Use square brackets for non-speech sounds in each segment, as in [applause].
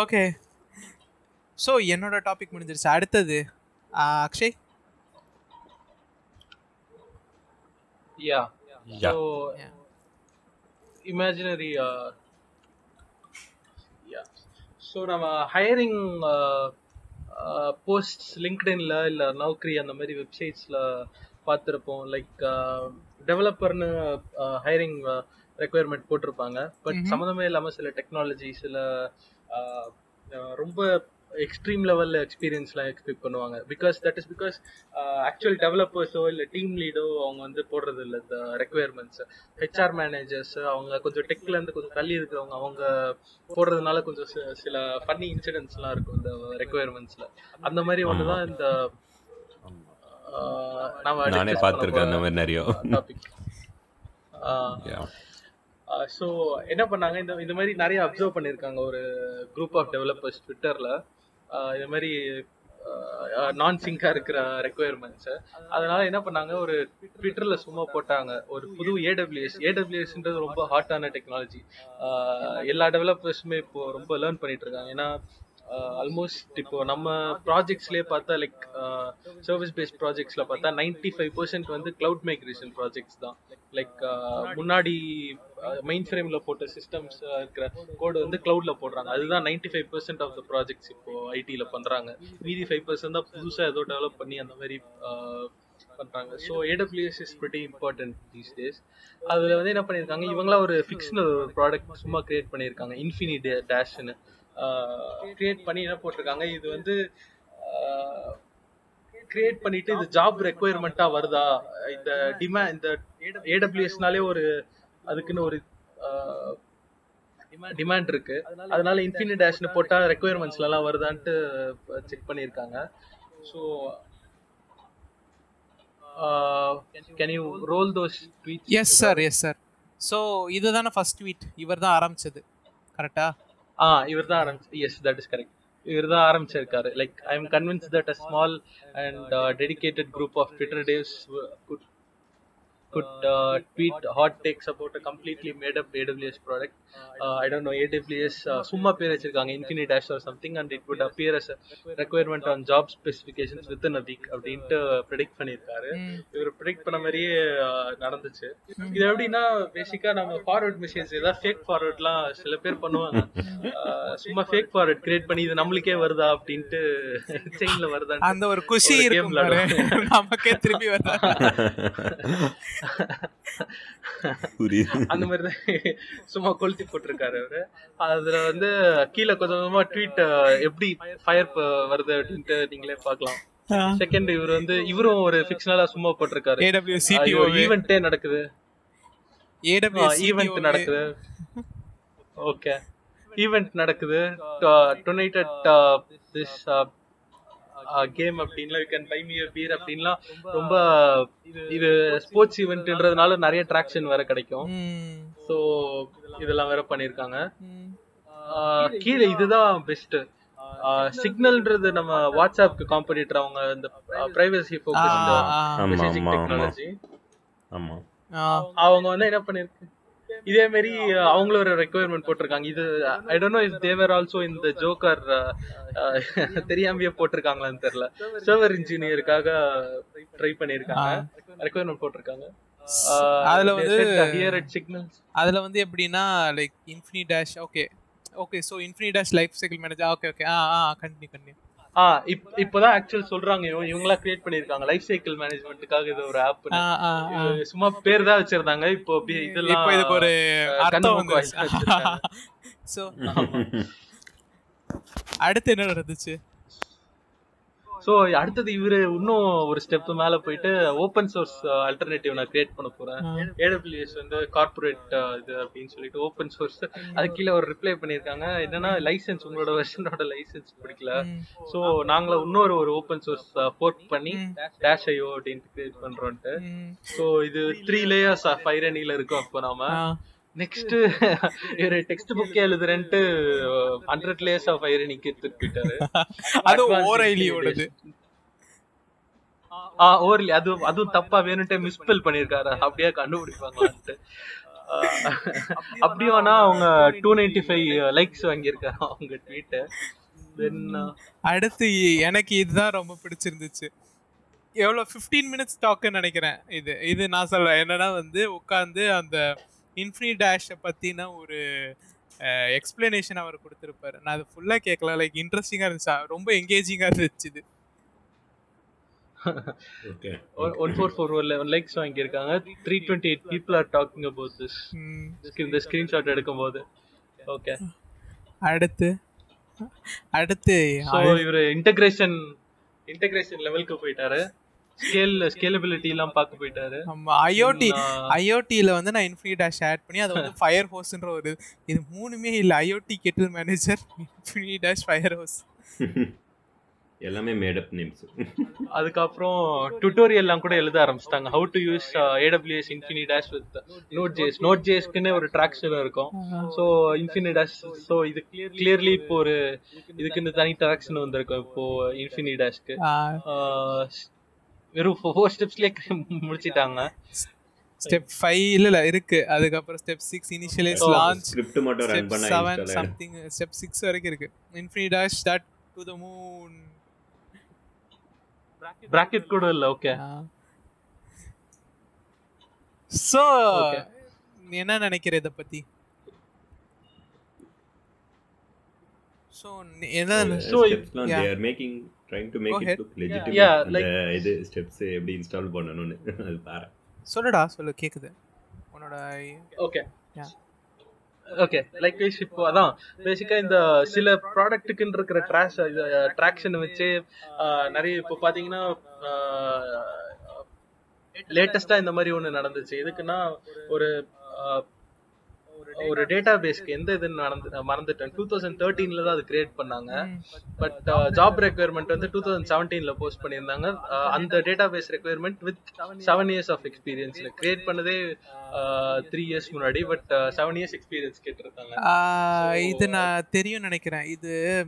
Okay so என்னோட topic முடிஞ்சிருச்சு அடுத்தது Akshay Yeah. Yeah. So Yeah. imaginary. Uh, yeah. So நம்ம ஹையரிங் போஸ்ட்ஸ் லிங்க்டின்ல இல்லை நௌக்ரி அந்த மாதிரி வெப்சைட்ஸில் பார்த்துருப்போம் லைக் டெவலப்பர்னு ஹையரிங் ரெக்குயர்மெண்ட் போட்டிருப்பாங்க பட். சம்மந்தமே இல்லாமல் சில டெக்னாலஜி சில uh, uh, ரொம்ப எக்ஸ்ட்ரீம் லெவலில் எக்ஸ்பீரியன்ஸ்லாம் எக்ஸ்பெக்ட் பண்ணுவாங்க because that is because actual டெவலப்பர்ஸோ இல்லை டீம் லீடோ அவங்க வந்து போடுறது இல்லை இந்த ரெக்குயர்மெண்ட்ஸ் ஹெச்ஆர் மேனேஜர்ஸ் அவங்க கொஞ்சம் டெக்ல இருந்து கொஞ்சம் தள்ளி இருக்கிறவங்க அவங்க போடுறதுனால கொஞ்சம் சில ஃபன்னி இன்சிடென்ட்ஸ்லாம் இருக்கும் இந்த ரெக்குயர்மெண்ட்ஸ்ல அந்த மாதிரி ஒன்று தான் இந்த நானே பார்த்திருக்கேன் அந்த மாதிரி நிறைய. டாபிக். ஸோ என்ன பண்ணாங்க? இந்த இந்த மாதிரி நிறைய அப்சர்வ் பண்ணியிருக்காங்க ஒரு குரூப் ஆஃப் டெவலப்பர்ஸ் ட்விட்டரில் இது மாதிரி நான் சிங்காக இருக்கிற ரெக்குயர்மெண்ட்ஸை அதனால என்ன பண்ணாங்க? ஒரு ட்விட்டரில் சும்மா போட்டாங்க. ஒரு புது ஏடபிள்யூஎஸ் ஏடபிள்யூஎஸ்ன்றது ரொம்ப ஹாட்டான டெக்னாலஜி எல்லா டெவலப்பர்ஸுமே இப்போ ரொம்ப லேர்ன் பண்ணிட்டு இருக்காங்க. ஏன்னா Uh, ஆல்மோஸ்ட் இப்போ நம்ம ப்ராஜெக்ட்ஸ்லேயே பார்த்தா லைக் சர்வீஸ் பேஸ்ட் ப்ராஜெக்ட்ஸில் பார்த்தா நைன்டி ஃபைவ் பர்சன்ட் வந்து கிளவுட் மைக்ரேஷன் ப்ராஜெக்ட்ஸ் தான். லைக் uh, முன்னாடி uh, மெயின் ஃப்ரேமில் போட்ட சிஸ்டம்ஸ் இருக்கிற கோடு வந்து க்ளவுடில் போடுறாங்க. அதுதான் ninety five percent of the projects இப்போ ஐடியில் பண்ணுறாங்க மீதி ஃபைவ் பர்சன்ட் தான் புதுசாக ஏதோ டெவலப் பண்ணி அந்த மாதிரி ஆஹ், பண்றாங்க. So AWS is very important these days அதில் வந்து என்ன பண்ணியிருக்காங்க? இவங்களா ஒரு ஃபிக்ஷனல் ஒரு ப்ராடக்ட் சும்மா கிரியேட் பண்ணியிருக்காங்க. இன்ஃபினி டேஷ்னு கிரியேட் பண்ணி என்ன போட்டிருக்காங்க? இது வந்து கிரியேட் பண்ணிட்டு இது ஜாப் ரெக்குயர்மெண்ட்டா வருதா? இந்த டிமா இந்த ஏடபிள்யூஎஸ்னாலே ஒரு அதுக்குன்னு ஒரு டிமாண்ட் இருக்கு. அதனால இன்ஃபினி டேஷ்னு போட்டா ரெக்குயர்மெண்ட்ஸ்ல எல்லாம் வருதான்ட்டு செக் பண்ணியிருக்காங்க. So can you roll those tweet yes sir yes sir so இதுதானே ஃபர்ஸ்ட் ட்வீட் இவர் தான் ஆரம்பிச்சது. கரெக்டா ஆ இவர் தான் ஆரம்பிச்சு எஸ் தட் இஸ் கரெக்ட் இவர் தான் ஆரம்பிச்சிருக்காரு like I am convince that a small and dedicated group of Twitter devs could could uh, tweet hot takes about a completely made up AWS product. Uh, I don't know, AWS uh, சும்மா பேர் வச்சிருக்காங்க Infinity Dash or something and it would appear as a requirement on job specifications within a week அப்படின்ட்டு predict பண்ணியிருக்காரு. இவர் predict பண்ண மாதிரியே uh, நடந்துச்சு. இது எப்படின்னா பேசிக்கா நம்ம ஃபார்வர்ட் மெசேஜ் ஏதாவது ஃபேக் ஃபார்வர்ட்லாம் சில பேர் பண்ணுவாங்க. சும்மா ஃபேக் ஃபார்வர்ட் கிரியேட் பண்ணி இது நம்மளுக்கே வருதா அப்படின்ட்டு செயின்ல வருதா அந்த ஒரு குஷி இருக்கும். நமக்கே திருப்பி வருதா? [laughs] அந்த மாதிரி தான் சும்மா கொளுத்தி போட்டிருக்காரு அவரு. அதுல வந்து கீழே கொஞ்சம் கொஞ்சமா ட்வீட் எப்படி ஃபயர் வருது அப்படின்ட்டு நீங்களே பார்க்கலாம். செகண்ட் இவர் வந்து இவரும் ஒரு ஃபிக்ஷனலா சும்மா போட்டிருக்காரு. AWS CTO ஈவெண்ட்டே நடக்குது. ஈவெண்ட் CTO நடக்குது. ஓகே ஈவெண்ட் நடக்குது. டொனேட் அட் திஸ் கேம் அப்படின்லாம் you can buy me beer அப்படின்லாம் ரொம்ப இது ஸ்போர்ட்ஸ் ஈவெண்ட்ன்றதுனால நிறைய ட்ராக்ஷன் வேற கிடைக்கும். ஸோ இதெல்லாம் வேற பண்ணியிருக்காங்க. கீழே இதுதான் பெஸ்ட் சிக்னல்ன்றது நம்ம வாட்ஸ்அப்க்கு காம்படிட்டர் அவங்க இந்த பிரைவசி ஃபோக்கஸ்ட் மெசேஜிங். டெக்னாலஜி ஆமா. அவங்க வந்து என்ன பண்ணிருக்கு? இதே மாதிரி அவங்களும் ஒரு ரெக்குயர்மெண்ட் போட்டிருக்காங்க. இது I don't know if they're also இந்த ஜோக்கர் தெரியாமையே போட்டிருக்காங்களான்னு தெரியல. சர்வர் இன்ஜினியருக்காக ட்ரை பண்ணியிருக்காங்க. ரெக்குயர்மெண்ட் போட்டிருக்காங்க. அதுல வந்து ஹியர் அட் சிக்னல்ஸ் அதுல வந்து எப்படின்னா like infini dash okay okay so infini dash life cycle manager okay okay ah ah continue continue ah இப் இப்போதான் ஆக்சுவல் சொல்றாங்க. இவங்க இவங்களா கிரியேட் பண்ணிருக்காங்க லைஃப் சைக்கிள் மேனேஜ்மெண்ட்டுக்காக இது ஒரு ஆப். சும்மா பேர் தான் வச்சிருந்தாங்க. இப்போ இதெல்லாம் இப்போ இதுக்கு ஒரு அர்த்தம். ஸோ [laughs] அடுத்து என்ன நடந்துச்சு? ஸோ அடுத்தது இவரு இன்னும் ஒரு ஸ்டெப் மேல போயிட்டு ஓப்பன் சோர்ஸ் அல்டர்னேட்டிவ் நான் கிரியேட் பண்ண போறேன். ஏடபிள்யூஎஸ் வந்து கார்ப்பரேட் இது அப்படின்னு சொல்லிட்டு ஓப்பன் சோர்ஸ் அது கீழே ஒரு ரிப்ளை பண்ணியிருக்காங்க. என்னன்னா லைசென்ஸ் உங்களோட வெர்ஷனோட லைசென்ஸ் பிடிக்கல. ஸோ நாங்கள இன்னொரு ஒரு ஓப்பன் சோர்ஸ் போர்ட் பண்ணி டேஷ் ஐயோ அப்படின்ட்டு கிரியேட் பண்றோம்ட்டு. ஸோ இது த்ரீ லேயர்ஸ் ஆஃப் ஐரனில இருக்கும் அப்போ நாம. நெக்ஸ்ட் இவரு டெக்ஸ்ட் புக்கே எழுதுறேன்ட்டு ஹண்ட்ரட் லேயர்ஸ் ஆஃப் ஐரனிக்கு போயிட்டாரு. [laughs] அது ஓரைலியோடது ஆ ஓர்லி அது அதுவும் தப்பா வேணும்ட்டே மிஸ்பெல் பண்ணிருக்காரு? அப்படியே கண்டுபிடிப்பாங்களான்ட்டு. அப்படியும் ஆனா அவங்க டூ நைன்டி ஃபைவ் லைக்ஸ் வாங்கியிருக்காங்க அவங்க ட்வீட்டை தென் அடுத்து எனக்கு இதுதான் ரொம்ப பிடிச்சிருந்துச்சு. எவ்வளோ ஃபிஃப்டீன் மினிட்ஸ் டாக்குன்னு நினைக்கிறேன். இது இது நான் சொல்ல என்னன்னா வந்து உட்காந்து அந்த இன்ஃபினி டேஷை பற்றின ஒரு எக்ஸ்பிளனேஷன் அவர் கொடுத்துருப்பாரு. நான் அது ஃபுல்லாக கேட்கல லைக் இன்ட்ரெஸ்டிங்காக இருந்துச்சா. ரொம்ப எங்கேஜிங்காக இருந்துச்சு இது. Okay one four four one likes வாங்கியிருக்காங்க. Three twenty eight people are talking about this இந்த ஸ்கிரீன்ஷாட் எடுக்கும்போது. ஓகே அடுத்து. அடுத்து இவர் இன்டகிரேஷன் இன்டகிரேஷன் லெவலுக்கு போயிட்டாரு. ஸ்கேல் ஸ்கேலபிலிட்டி எல்லாம் பார்க்க போயிட்டாரு. ஆமா ஐஓடி நான் ஐஓடியில் வந்து நான் இன்ஃபினி டேஷ் ஆட் பண்ணி அதை வந்து [laughs] ஃபயர் ஹோஸ்ன்ற ஒரு இது. மூணுமே இல்லை IoT kettle manager infini dash fire hose எல்லாமே மேடப் நேம்ஸ் [laughs] அதுக்கப்புறம் டுட்டோரியல்லாம் கூட எழுத ஆரம்பிச்சிட்டாங்க. How to use AWS infini dash with node JS node ஜேஸ்க்குன்னு ஒரு ட்ராக்ஷன் இருக்கும். ஸோ இன்ஃபினி டேஷ் ஸோ இது கிளியர்லி இப்போ ஒரு இதுக்குன்னு தனி ட்ராக்ஷன் வந்திருக்கும். இப்போ இன்ஃபினி டேஷ்க்கு வெறும் ஃபோர் ஸ்டெப்ஸ்லேயே முடிச்சிட்டாங்க. ஸ்டெப் ஃபைவ் இல்ல இல்ல இருக்கு. அதுக்கப்புறம் step six initialise launch script மட்டும் ரன் பண்ண செவன். சம்திங் ஸ்டெப் சிக்ஸ் வரைக்கும் இருக்கு. Infini dash that to the moon bracket கூட இல்ல ஓகே Okay. என்ன நினைக்கிற இதை பத்தி? ஸோ என்ன So, ஸ்டெப்ஸ்லாம் yeah. they are making trying to make Go it ahead. look legitimate. Yeah, அந்த like- இது ஸ்டெப்ஸ் எப்படி இன்ஸ்டால் பண்ணணும்னு. [laughs] அது பாரு. சொல்லுடா சொல்லு கேக்குது. உன்னோட ஓகே. ஓகே லைக் வைஸ் இப்போ அதான். பேசிக்கா இந்த சில ப்ராடக்ட்டுக்குன்னு இருக்கிற ட்ராஷ் ட்ராக்ஷன் வச்சு ஆஹ், நிறைய இப்போ பாத்தீங்கன்னா லேட்டஸ்டா இந்த மாதிரி ஒண்ணு நடந்துச்சு. எதுக்குன்னா ஒரு ஒரு டேட்டா பேஸ்க்கு எந்த இது நடந்து மறந்துட்டேன். டூ தௌசண்ட் தேர்ட்டீன்ல தான் அது கிரியேட் பண்ணாங்க. பட் ஜாப் ரெக்குயர்மெண்ட் வந்து டூ தௌசண்ட் செவன்டீன்ல போஸ்ட் பண்ணியிருந்தாங்க. அஹ் அந்த database requirement with seven years of எக்ஸ்பீரியன்ஸ்ல create பண்ணதே த்ரீ இயர்ஸ் முன்னாடி பட் செவன் இயர்ஸ் எக்ஸ்பீரியன்ஸ் கேட்டிருக்காங்க இது நான் தெரியும் நினைக்கிறேன். இது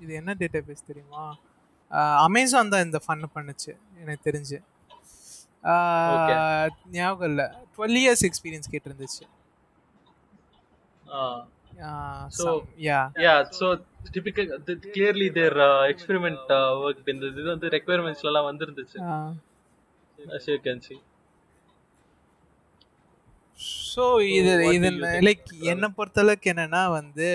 இது என்ன டேட்டா பேஸ் தெரியுமா அமேசான் தான் இந்த ஃபன் பண்ணுச்சு. எனக்கு தெரிஞ்சு. ஞாபகம் இல்லை. டுவெல் இயர்ஸ் எக்ஸ்பீரியன்ஸ் கேட்டிருந்துச்சு. So- yeah yeah so typical clearly there experiment work இந்த இது வந்து ரெக்குயர்மெண்ட்ஸ்ல எல்லாம் வந்திருந்துச்சு as you can see. So இது இது? லைக் என்னை பொறுத்தளவுக்கு என்னன்னா வந்து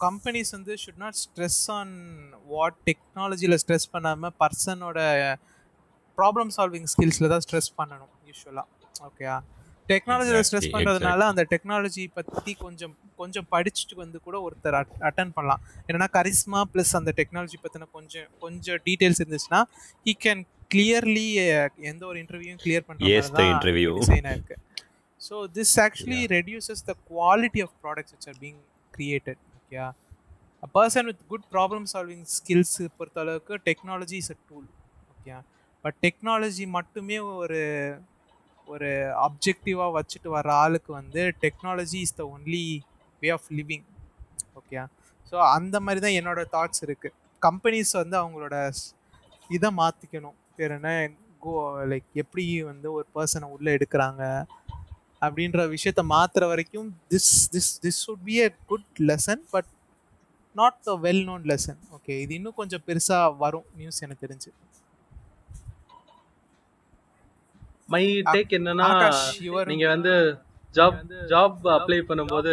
கம்பெனிஸ் வந்து should not stress on what டெக்னாலஜியில் ஸ்ட்ரெஸ் பண்ணாமல் பர்சனோட ப்ராப்ளம் சால்விங் ஸ்கில்ஸில் தான் ஸ்ட்ரெஸ் பண்ணணும் யூஸ்வலாக ஓகேயா டெக்னாலஜியில் ஸ்ட்ரெஸ் பண்ணுறதுனால அந்த டெக்னாலஜி பற்றி கொஞ்சம் கொஞ்சம் படிச்சுட்டு வந்து கூட ஒருத்தர் அட்டன் பண்ணலாம். என்னன்னா கரிஸ்மா ப்ளஸ் அந்த டெக்னாலஜி பற்றின கொஞ்சம் கொஞ்சம் டீட்டெயில்ஸ் இருந்துச்சுன்னா ஹீ கேன் கிளியர்லி எந்த ஒரு இன்டர்வியூயும் கிளியர் interview. டிசைன் இருக்கு. So this actually reduces the quality of products which are being created okay a person with good problem solving skills பொறுத்த அளவுக்கு technology is a tool okay but technology மட்டுமே ஒரு ஒரு அப்ஜெக்டிவாக வச்சுட்டு வர ஆளுக்கு வந்து technology is the only way of living okay so அந்த மாதிரி தான் என்னோட தாட்ஸ் இருக்குது கம்பெனிஸ் வந்து அவங்களோட இதை மாற்றிக்கணும் பேர் என்ன? கோ லைக் எப்படி வந்து ஒரு பர்சனை உள்ளே எடுக்கிறாங்க? அப்படின்ற விஷயத்த மாற்றுற வரைக்கும் this this this should be a good lesson but not a well known lesson okay இது இன்னும் கொஞ்சம் பெருசாக வரும். நியூஸ் எனக்கு தெரிஞ்சு. மை டேக் என்னன்னா நீங்க வந்து ஜாப் ஜாப் அப்ளை பண்ணும்போது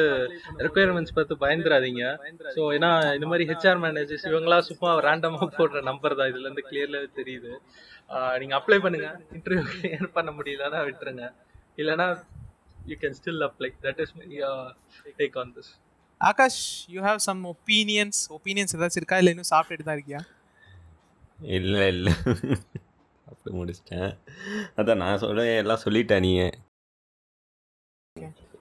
ரெக்குயர்மெண்ட்ஸ் பார்த்து பயந்துராதீங்க ஸோ ஏன்னா இந்த மாதிரி ஹெச்ஆர் மேனேஜர்ஸ் இவங்களாம் சும்மா ரேண்டமா போடுற நம்பர் தான். இதுல இருந்து கிளியர்ல தெரியுது. நீங்க அப்ளை பண்ணுங்க. இன்டர்வியூ கிளியர் [laughs] பண்ண முடியலன்னா விட்டுருங்க. இல்லைன்னா you can still apply that is take on this Aakash you have some opinions opinions ஏதாச்சும் இருக்கா? இல்லை இன்னும் சாப்பிட்டுட்டு தான் இருக்கியா? இல்லை இல்லை. சாப்பிட்டு முடிச்சிட்டேன். அதான் நான் சொல்ல எல்லாம் சொல்லிட்டேன் நீ